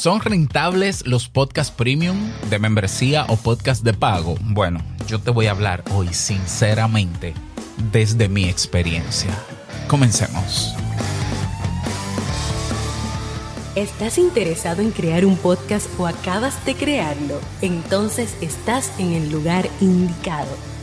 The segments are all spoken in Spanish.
¿Son rentables los podcasts premium de membresía o podcast de pago? Bueno, yo te voy a hablar hoy sinceramente desde mi experiencia. Comencemos. ¿Estás interesado en crear un podcast o acabas de crearlo? Entonces estás en el lugar indicado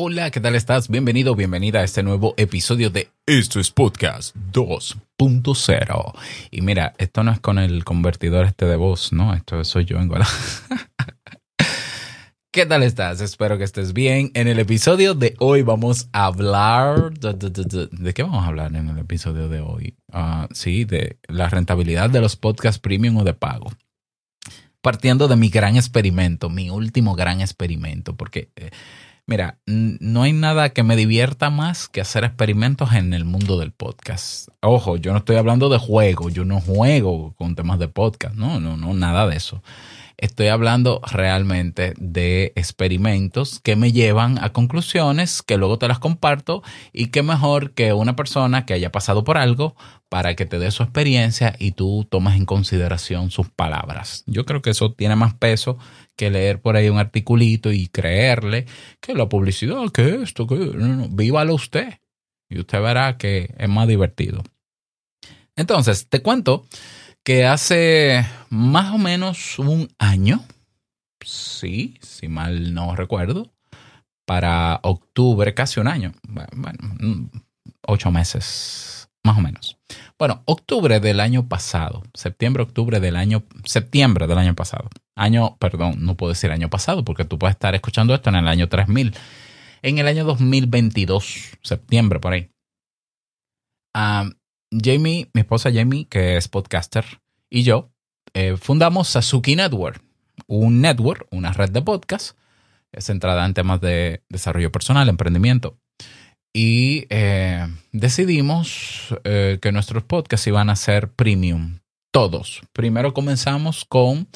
Hola, ¿qué tal estás? Bienvenido, bienvenida a este nuevo episodio de Esto es Podcast 2.0. Y mira, esto no es con el convertidor este de voz, ¿no? Esto soy yo en ¿Qué tal estás? Espero que estés bien. En el episodio de hoy vamos a hablar... ¿De, qué vamos a hablar en el episodio de hoy? Ah, sí, de la rentabilidad de los podcasts premium o de pago partiendo de mi gran experimento, mi último gran experimento, porque eh, Mira, no hay nada que me divierta más que hacer experimentos en el mundo del podcast. Ojo, yo no estoy hablando de juego, yo no juego con temas de podcast, no, no, no, nada de eso. Estoy hablando realmente de experimentos que me llevan a conclusiones que luego te las comparto y que mejor que una persona que haya pasado por algo para que te dé su experiencia y tú tomes en consideración sus palabras. Yo creo que eso tiene más peso que leer por ahí un articulito y creerle que la publicidad, que esto, que vívalo usted y usted verá que es más divertido. Entonces, te cuento que hace más o menos un año, sí, si mal no recuerdo, para octubre, casi un año, bueno, mm, ocho meses, más o menos. Bueno, octubre del año pasado, septiembre, octubre del año, septiembre del año pasado. Año, perdón, no puedo decir año pasado porque tú puedes estar escuchando esto en el año 3000. En el año 2022, septiembre por ahí. Ah, Jamie, mi esposa Jamie, que es podcaster, y yo eh, fundamos Sasuki Network, un network, una red de podcast centrada en temas de desarrollo personal, emprendimiento. Y eh, decidimos eh, que nuestros podcasts iban a ser premium, todos. Primero comenzamos con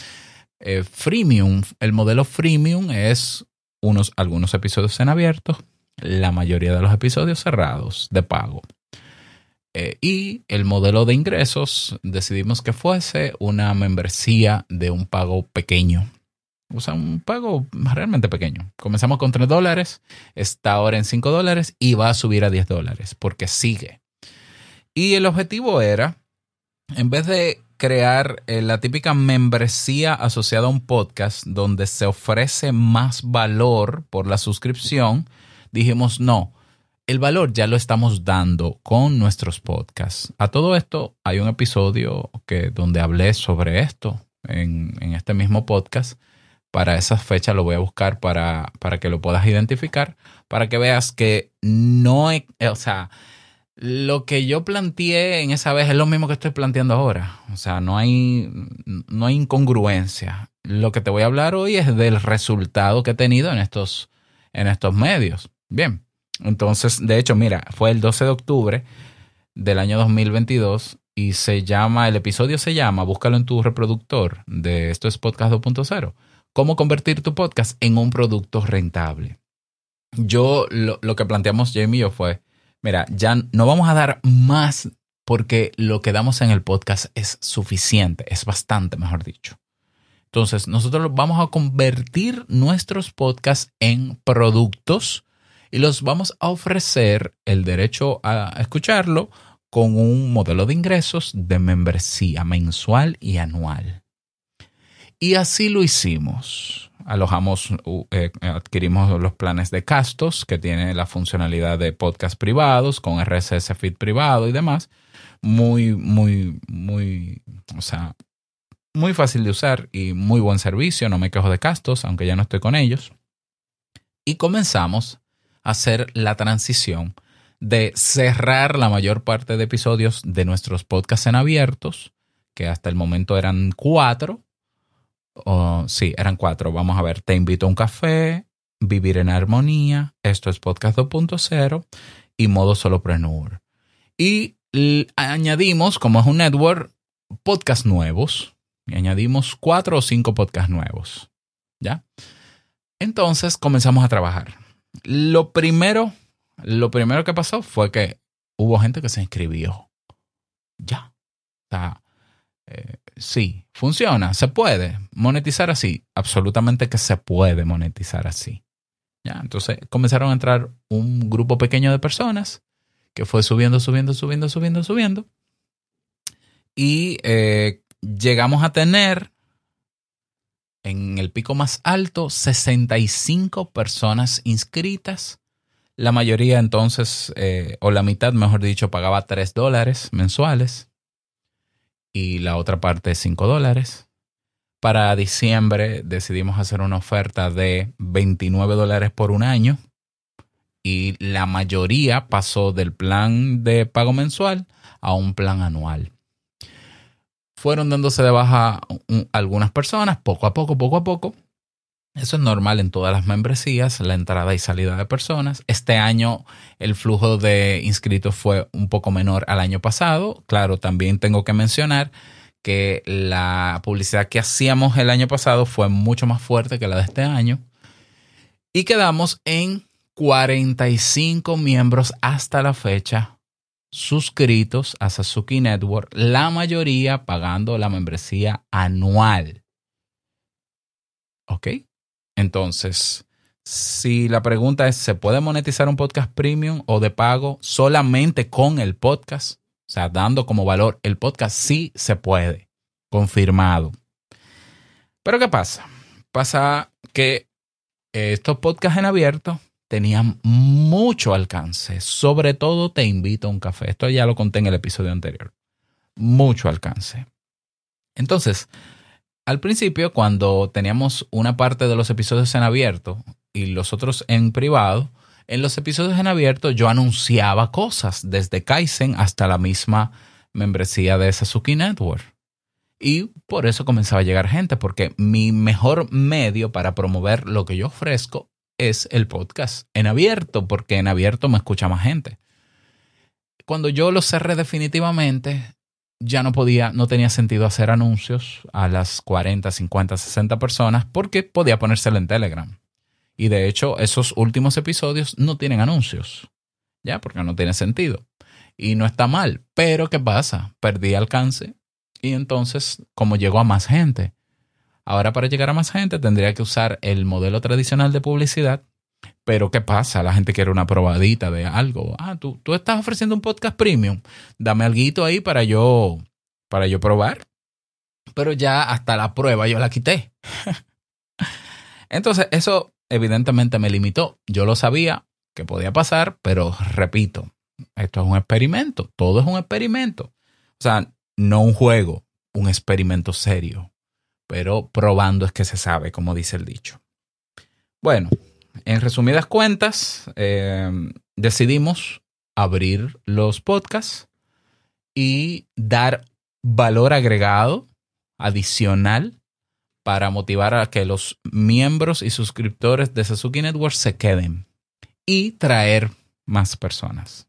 freemium. El modelo freemium es unos, algunos episodios en abierto, la mayoría de los episodios cerrados, de pago. Eh, y el modelo de ingresos decidimos que fuese una membresía de un pago pequeño. O sea, un pago realmente pequeño. Comenzamos con 3 dólares, está ahora en 5 dólares y va a subir a 10 dólares porque sigue. Y el objetivo era, en vez de crear eh, la típica membresía asociada a un podcast donde se ofrece más valor por la suscripción, dijimos no el valor ya lo estamos dando con nuestros podcasts. A todo esto hay un episodio que, donde hablé sobre esto en, este mismo podcast. Para esa fecha lo voy a buscar para, para que lo puedas identificar, para que veas que no, o sea, lo que yo planteé en esa vez es lo mismo que estoy planteando ahora. O sea, no hay, no hay incongruencia. Lo que te voy a hablar hoy es del resultado que he tenido en estos, en estos medios. Bien. Entonces, de hecho, mira, fue el 12 de octubre del año 2022 y se llama, el episodio se llama, búscalo en tu reproductor de esto es podcast 2.0, cómo convertir tu podcast en un producto rentable. Yo, lo, lo que planteamos Jamie y yo fue, mira, ya no vamos a dar más porque lo que damos en el podcast es suficiente, es bastante, mejor dicho. Entonces, nosotros vamos a convertir nuestros podcasts en productos y los vamos a ofrecer el derecho a escucharlo con un modelo de ingresos de membresía mensual y anual. Y así lo hicimos. Alojamos, eh, adquirimos los planes de Castos, que tiene la funcionalidad de podcast privados, con RSS feed privado y demás. Muy, muy, muy, o sea, muy fácil de usar y muy buen servicio. No me quejo de Castos, aunque ya no estoy con ellos. Y comenzamos hacer la transición de cerrar la mayor parte de episodios de nuestros podcasts en abiertos, que hasta el momento eran cuatro. Sí, eran cuatro. Vamos a ver, te invito a un café, vivir en armonía, esto es podcast 2.0 y modo solopreneur. Y añadimos, como es un network, podcast nuevos. Y añadimos cuatro o cinco podcasts nuevos. ¿Ya? Entonces comenzamos a trabajar. Lo primero, lo primero que pasó fue que hubo gente que se inscribió. Ya. O sea, sí, funciona, se puede monetizar así. Absolutamente que se puede monetizar así. Ya, entonces comenzaron a entrar un grupo pequeño de personas que fue subiendo, subiendo, subiendo, subiendo, subiendo. Y eh, llegamos a tener en el pico más alto 65 personas inscritas. La mayoría entonces, eh, o la mitad, mejor dicho, pagaba 3 dólares mensuales y la otra parte 5 dólares. Para diciembre decidimos hacer una oferta de 29 dólares por un año y la mayoría pasó del plan de pago mensual a un plan anual. Fueron dándose de baja algunas personas, poco a poco, poco a poco. Eso es normal en todas las membresías, la entrada y salida de personas. Este año el flujo de inscritos fue un poco menor al año pasado. Claro, también tengo que mencionar que la publicidad que hacíamos el año pasado fue mucho más fuerte que la de este año. Y quedamos en 45 miembros hasta la fecha suscritos a Sasuke Network, la mayoría pagando la membresía anual. ¿Ok? Entonces, si la pregunta es, ¿se puede monetizar un podcast premium o de pago solamente con el podcast? O sea, dando como valor el podcast, sí se puede. Confirmado. Pero ¿qué pasa? Pasa que estos podcasts en abierto tenían mucho alcance. Sobre todo te invito a un café. Esto ya lo conté en el episodio anterior. Mucho alcance. Entonces, al principio, cuando teníamos una parte de los episodios en abierto y los otros en privado, en los episodios en abierto yo anunciaba cosas, desde Kaizen hasta la misma membresía de Sasuke Network. Y por eso comenzaba a llegar gente, porque mi mejor medio para promover lo que yo ofrezco es el podcast en abierto, porque en abierto me escucha más gente. Cuando yo lo cerré definitivamente, ya no podía, no tenía sentido hacer anuncios a las 40, 50, 60 personas porque podía ponérselo en Telegram. Y de hecho, esos últimos episodios no tienen anuncios, ya, porque no tiene sentido. Y no está mal, pero ¿qué pasa? Perdí alcance y entonces, como llegó a más gente, Ahora para llegar a más gente tendría que usar el modelo tradicional de publicidad. Pero ¿qué pasa? La gente quiere una probadita de algo. Ah, tú, tú estás ofreciendo un podcast premium. Dame algo ahí para yo, para yo probar. Pero ya hasta la prueba yo la quité. Entonces, eso evidentemente me limitó. Yo lo sabía que podía pasar, pero repito, esto es un experimento. Todo es un experimento. O sea, no un juego, un experimento serio pero probando es que se sabe, como dice el dicho. Bueno, en resumidas cuentas, eh, decidimos abrir los podcasts y dar valor agregado adicional para motivar a que los miembros y suscriptores de Sasuke Network se queden y traer más personas.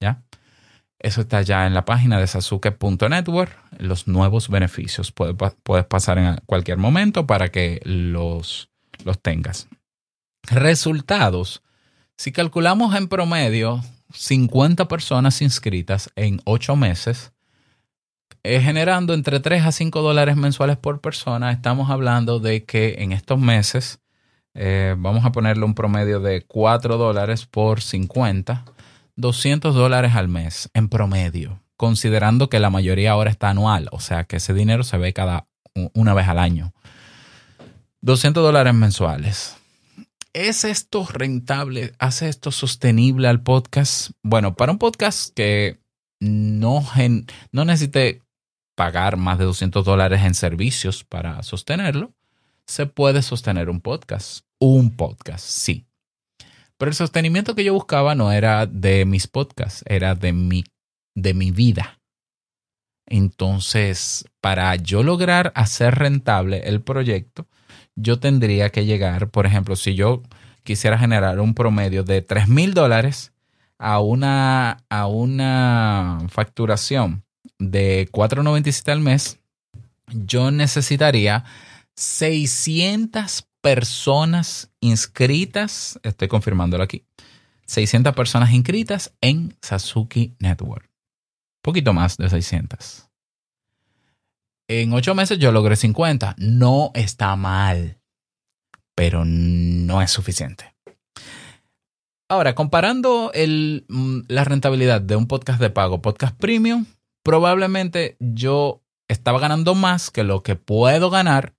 ¿Ya? Eso está ya en la página de sasuke.network, los nuevos beneficios. Puedes, puedes, pasar en cualquier momento para que los, los tengas. Resultados. Si calculamos en promedio 50 personas inscritas en 8 meses, eh, generando entre 3 a 5 dólares mensuales por persona, estamos hablando de que en estos meses, eh, vamos a ponerle un promedio de 4 dólares por 50 200 dólares al mes en promedio, considerando que la mayoría ahora está anual, o sea que ese dinero se ve cada una vez al año. 200 dólares mensuales. ¿Es esto rentable? ¿Hace esto sostenible al podcast? Bueno, para un podcast que no, no necesite pagar más de 200 dólares en servicios para sostenerlo, se puede sostener un podcast. Un podcast, sí. Pero el sostenimiento que yo buscaba no era de mis podcasts, era de mi, de mi vida. Entonces, para yo lograr hacer rentable el proyecto, yo tendría que llegar, por ejemplo, si yo quisiera generar un promedio de 3 mil dólares a una, a una facturación de 4.97 al mes, yo necesitaría 600 personas inscritas, estoy confirmándolo aquí, 600 personas inscritas en Sasuki Network. Poquito más de 600. En ocho meses yo logré 50. No está mal, pero no es suficiente. Ahora, comparando el, mm, la rentabilidad de un podcast de pago, podcast premium, probablemente yo estaba ganando más que lo que puedo ganar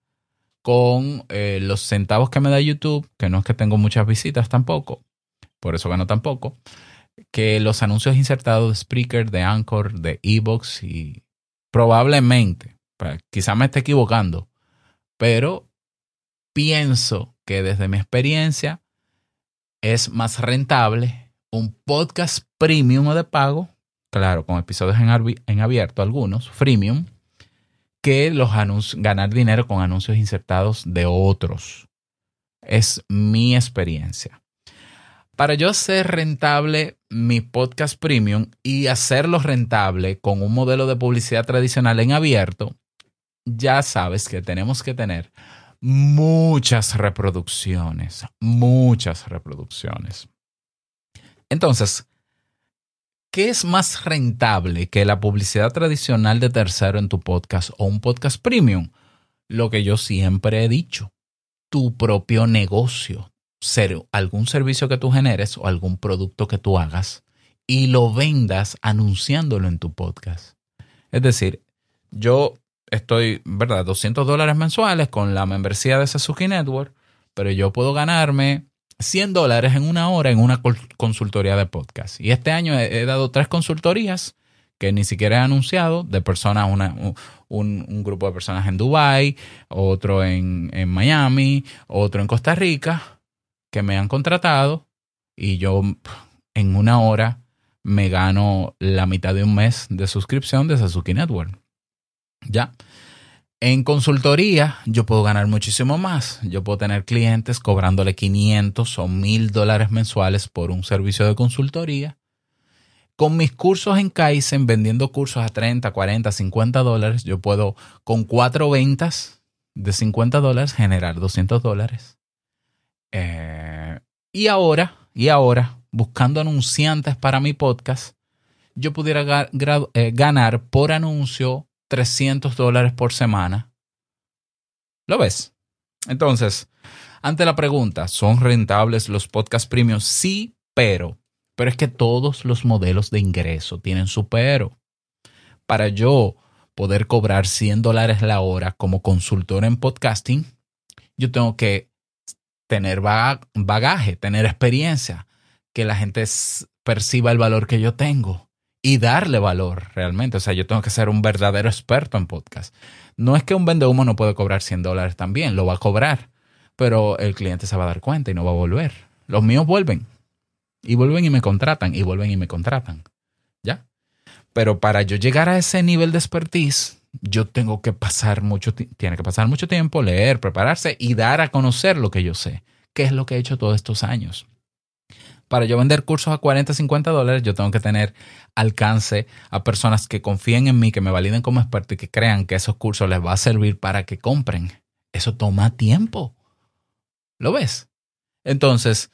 con eh, los centavos que me da YouTube, que no es que tengo muchas visitas tampoco, por eso gano tampoco, que los anuncios insertados de Spreaker, de Anchor, de Evox y probablemente, quizá me esté equivocando, pero pienso que desde mi experiencia es más rentable un podcast premium o de pago, claro, con episodios en, abierto algunos, freemium, que los ganar dinero con anuncios insertados de otros. Es mi experiencia. Para yo hacer rentable mi podcast premium y hacerlo rentable con un modelo de publicidad tradicional en abierto, ya sabes que tenemos que tener muchas reproducciones, muchas reproducciones. Entonces, ¿qué es más rentable que la publicidad tradicional de tercero en tu podcast o un podcast premium? Lo que yo siempre he dicho, tu propio negocio, ser algún servicio que tú generes o algún producto que tú hagas y lo vendas anunciándolo en tu podcast. Es decir, yo estoy, ¿verdad? 200 dólares mensuales con la membresía de Sasuke Network, pero yo puedo ganarme 100 dólares en una hora en una consultoría de podcast. Y este año he, dado tres consultorías que ni siquiera he anunciado, de personas, una, un, grupo de personas en Dubai, otro en, en Miami, otro en Costa Rica, que me han contratado y yo en una hora me gano la mitad de un mes de suscripción de Sasuke Network. ¿Ya? En consultoría yo puedo ganar muchísimo más. Yo puedo tener clientes cobrándole 500 o 1000 dólares mensuales por un servicio de consultoría. Con mis cursos en Kaizen, vendiendo cursos a 30, 40, 50 dólares, yo puedo con cuatro ventas de 50 dólares generar 200 dólares. Eh, y ahora, y ahora, buscando anunciantes para mi podcast, yo pudiera eh, ganar por anuncio 300 dólares por semana. ¿Lo ves? Entonces, ante la pregunta, ¿son rentables los podcast premium? Sí, pero. Pero es que todos los modelos de ingreso tienen su pero. Para yo poder cobrar 100 dólares la hora como consultor en podcasting, yo tengo que tener bagaje, tener experiencia, que la gente perciba el valor que yo tengo y darle valor realmente. O sea, yo tengo que ser un verdadero experto en podcast. No es que un vende humo no puede cobrar 100 dólares también, lo va a cobrar, pero el cliente se va a dar cuenta y no va a volver. Los míos vuelven y vuelven y me contratan y vuelven y me contratan. ¿Ya? Pero para yo llegar a ese nivel de expertise, yo tengo que pasar mucho, tiene que pasar mucho tiempo, leer, prepararse y dar a conocer lo que yo sé, que es lo que he hecho todos estos años para yo vender cursos a 40, 50 dólares, yo tengo que tener alcance a personas que confíen en mí, que me validen como experto y que crean que esos cursos les va a servir para que compren. Eso toma tiempo. ¿Lo ves? Entonces,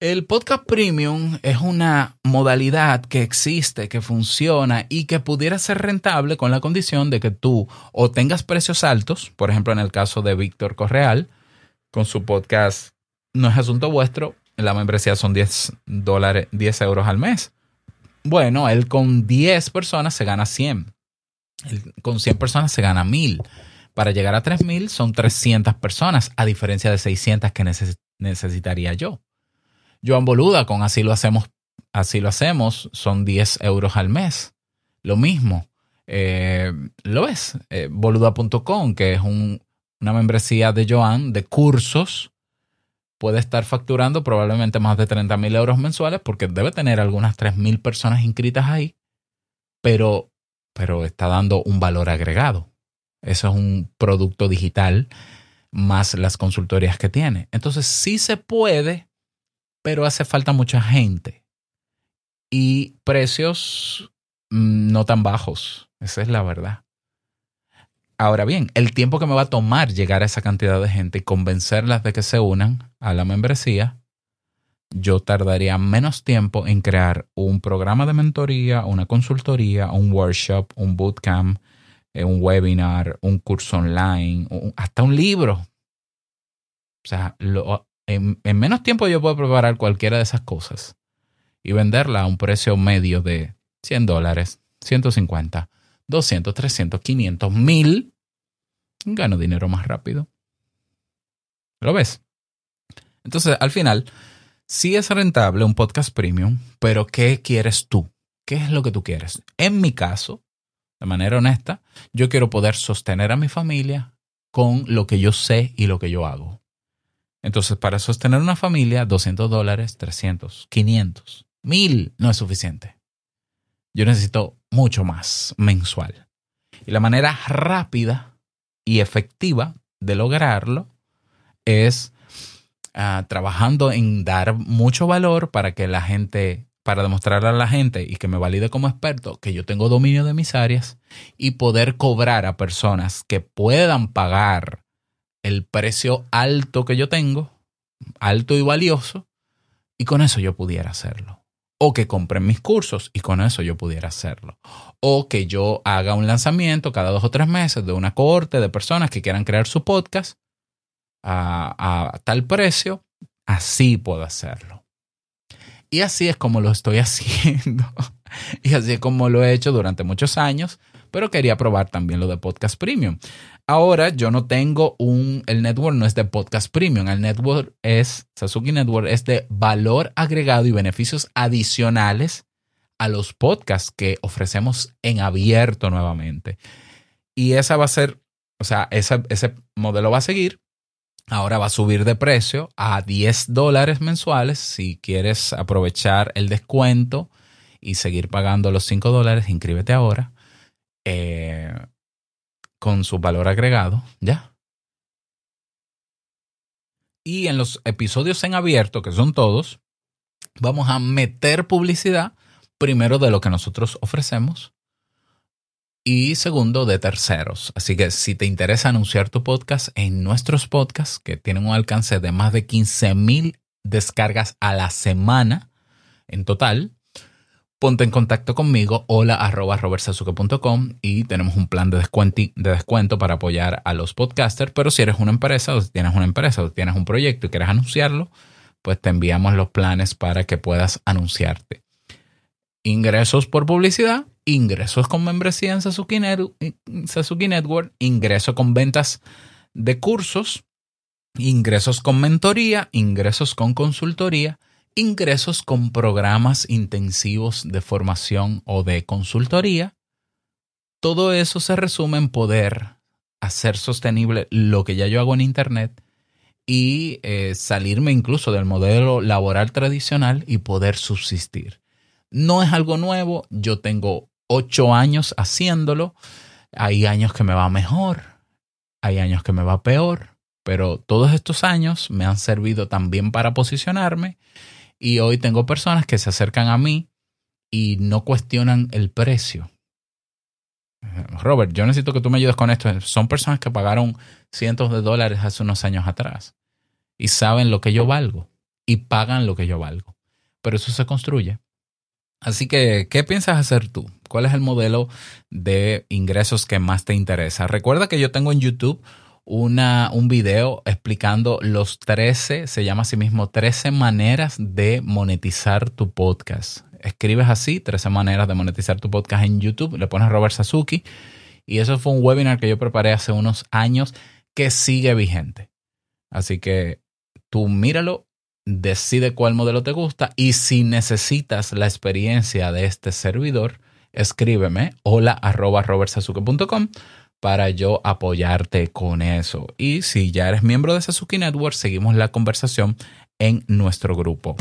el podcast premium es una modalidad que existe, que funciona y que pudiera ser rentable con la condición de que tú o tengas precios altos, por ejemplo en el caso de Víctor Correal, con su podcast No es asunto vuestro, la membresía son 10 dólares, 10 euros al mes. Bueno, él con 10 personas se gana 100. con 100 personas se gana 1000. Para llegar a 3000 son 300 personas, a diferencia de 600 que necesitaría yo. Joan Boluda, con así lo hacemos, así lo hacemos, son 10 euros al mes. Lo mismo. Eh, ¿Lo ves? Eh, boluda.com, que es una membresía de Joan de cursos puede estar facturando probablemente más de 30 mil euros mensuales porque debe tener algunas 3 mil personas inscritas ahí, pero pero está dando un valor agregado. Eso es un producto digital más las consultorías que tiene. Entonces sí se puede, pero hace falta mucha gente y precios mm, no tan bajos. Esa es la verdad. Ahora bien, el tiempo que me va a tomar llegar a esa cantidad de gente y convencerlas de que se unan a la membresía, yo tardaría menos tiempo en crear un programa de mentoría, una consultoría, un workshop, un bootcamp, eh, un webinar, un curso online, hasta un libro. O sea, en, en menos tiempo yo puedo preparar cualquiera de esas cosas y venderla a un precio medio de 100 dólares, 150, 200, 300, 500, 1000, gano dinero más rápido. ¿Lo ves? Entonces, al final, sí es rentable un podcast premium, pero ¿qué quieres tú? ¿Qué es lo que tú quieres? En mi caso, de manera honesta, yo quiero poder sostener a mi familia con lo que yo sé y lo que yo hago. Entonces, para sostener una familia, 200 dólares, 300, 500 mil no es suficiente. Yo necesito mucho más mensual. Y la manera rápida y efectiva de lograrlo es ah, trabajando en dar mucho valor para que la gente, para demostrarle a la gente y que me valide como experto que yo tengo dominio de mis áreas y poder cobrar a personas que puedan pagar el precio alto que yo tengo, alto y valioso, y con eso yo pudiera hacerlo o que compren mis cursos y con eso yo pudiera hacerlo. O que yo haga un lanzamiento cada dos o tres meses de una cohorte de personas que quieran crear su podcast a, a tal precio, así puedo hacerlo. Y así es como lo estoy haciendo. y así es como lo he hecho durante muchos años, pero quería probar también lo de podcast premium. Ahora yo no tengo un, el network no es de podcast premium, el network es, Sasuke Network es de valor agregado y beneficios adicionales a los podcasts que ofrecemos en abierto nuevamente. Y esa va a ser, o sea, ese modelo va a seguir. Ahora va a subir de precio a 10 dólares mensuales. Si quieres aprovechar el descuento y seguir pagando los 5 dólares, inscríbete ahora. Eh, con su valor agregado, ¿ya? Y en los episodios en abierto, que son todos, vamos a meter publicidad, primero de lo que nosotros ofrecemos y segundo de terceros. Así que si te interesa anunciar tu podcast en nuestros podcasts, que tienen un alcance de más de 15 mil descargas a la semana en total, ponte en contacto conmigo, hola arroba robertsazuke.com y tenemos un plan de descuento, de descuento para apoyar a los podcasters, pero si eres una empresa o si tienes una empresa o tienes un proyecto y quieres anunciarlo, pues te enviamos los planes para que puedas anunciarte. Ingresos por publicidad, ingresos con membresía en Sasuke, Sasuke Network, ingresos con ventas de cursos, ingresos con mentoría, ingresos con consultoría, ingresos con programas intensivos de formación o de consultoría. Todo eso se resume en poder hacer sostenible lo que ya yo hago en Internet y eh, salirme incluso del modelo laboral tradicional y poder subsistir. No es algo nuevo, yo tengo ocho años haciéndolo, hay años que me va mejor, hay años que me va peor, pero todos estos años me han servido también para posicionarme y hoy tengo personas que se acercan a mí y no cuestionan el precio. Robert, yo necesito que tú me ayudes con esto. Son personas que pagaron cientos de dólares hace unos años atrás y saben lo que yo valgo y pagan lo que yo valgo. Pero eso se construye. Así que, ¿qué piensas hacer tú? ¿Cuál es el modelo de ingresos que más te interesa? Recuerda que yo tengo en YouTube una, un video explicando los 13, se llama así mismo, 13 maneras de monetizar tu podcast. Escribes así, 13 maneras de monetizar tu podcast en YouTube, le pones Robert Sasuki y eso fue un webinar que yo preparé hace unos años que sigue vigente. Así que tú míralo, decide cuál modelo te gusta y si necesitas la experiencia de este servidor, escríbeme hola arroba robertsasuke.com para yo apoyarte con eso. Y si ya eres miembro de Sasuke Network, seguimos la conversación en nuestro grupo.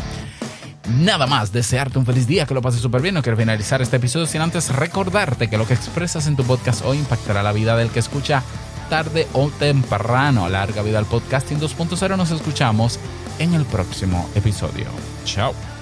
nada más, desearte un feliz día, que lo pases súper bien. No quiero finalizar este episodio sin antes recordarte que lo que expresas en tu podcast hoy impactará la vida del que escucha tarde o temprano. Larga vida al podcasting 2.0. Nos escuchamos en el próximo episodio. Chao.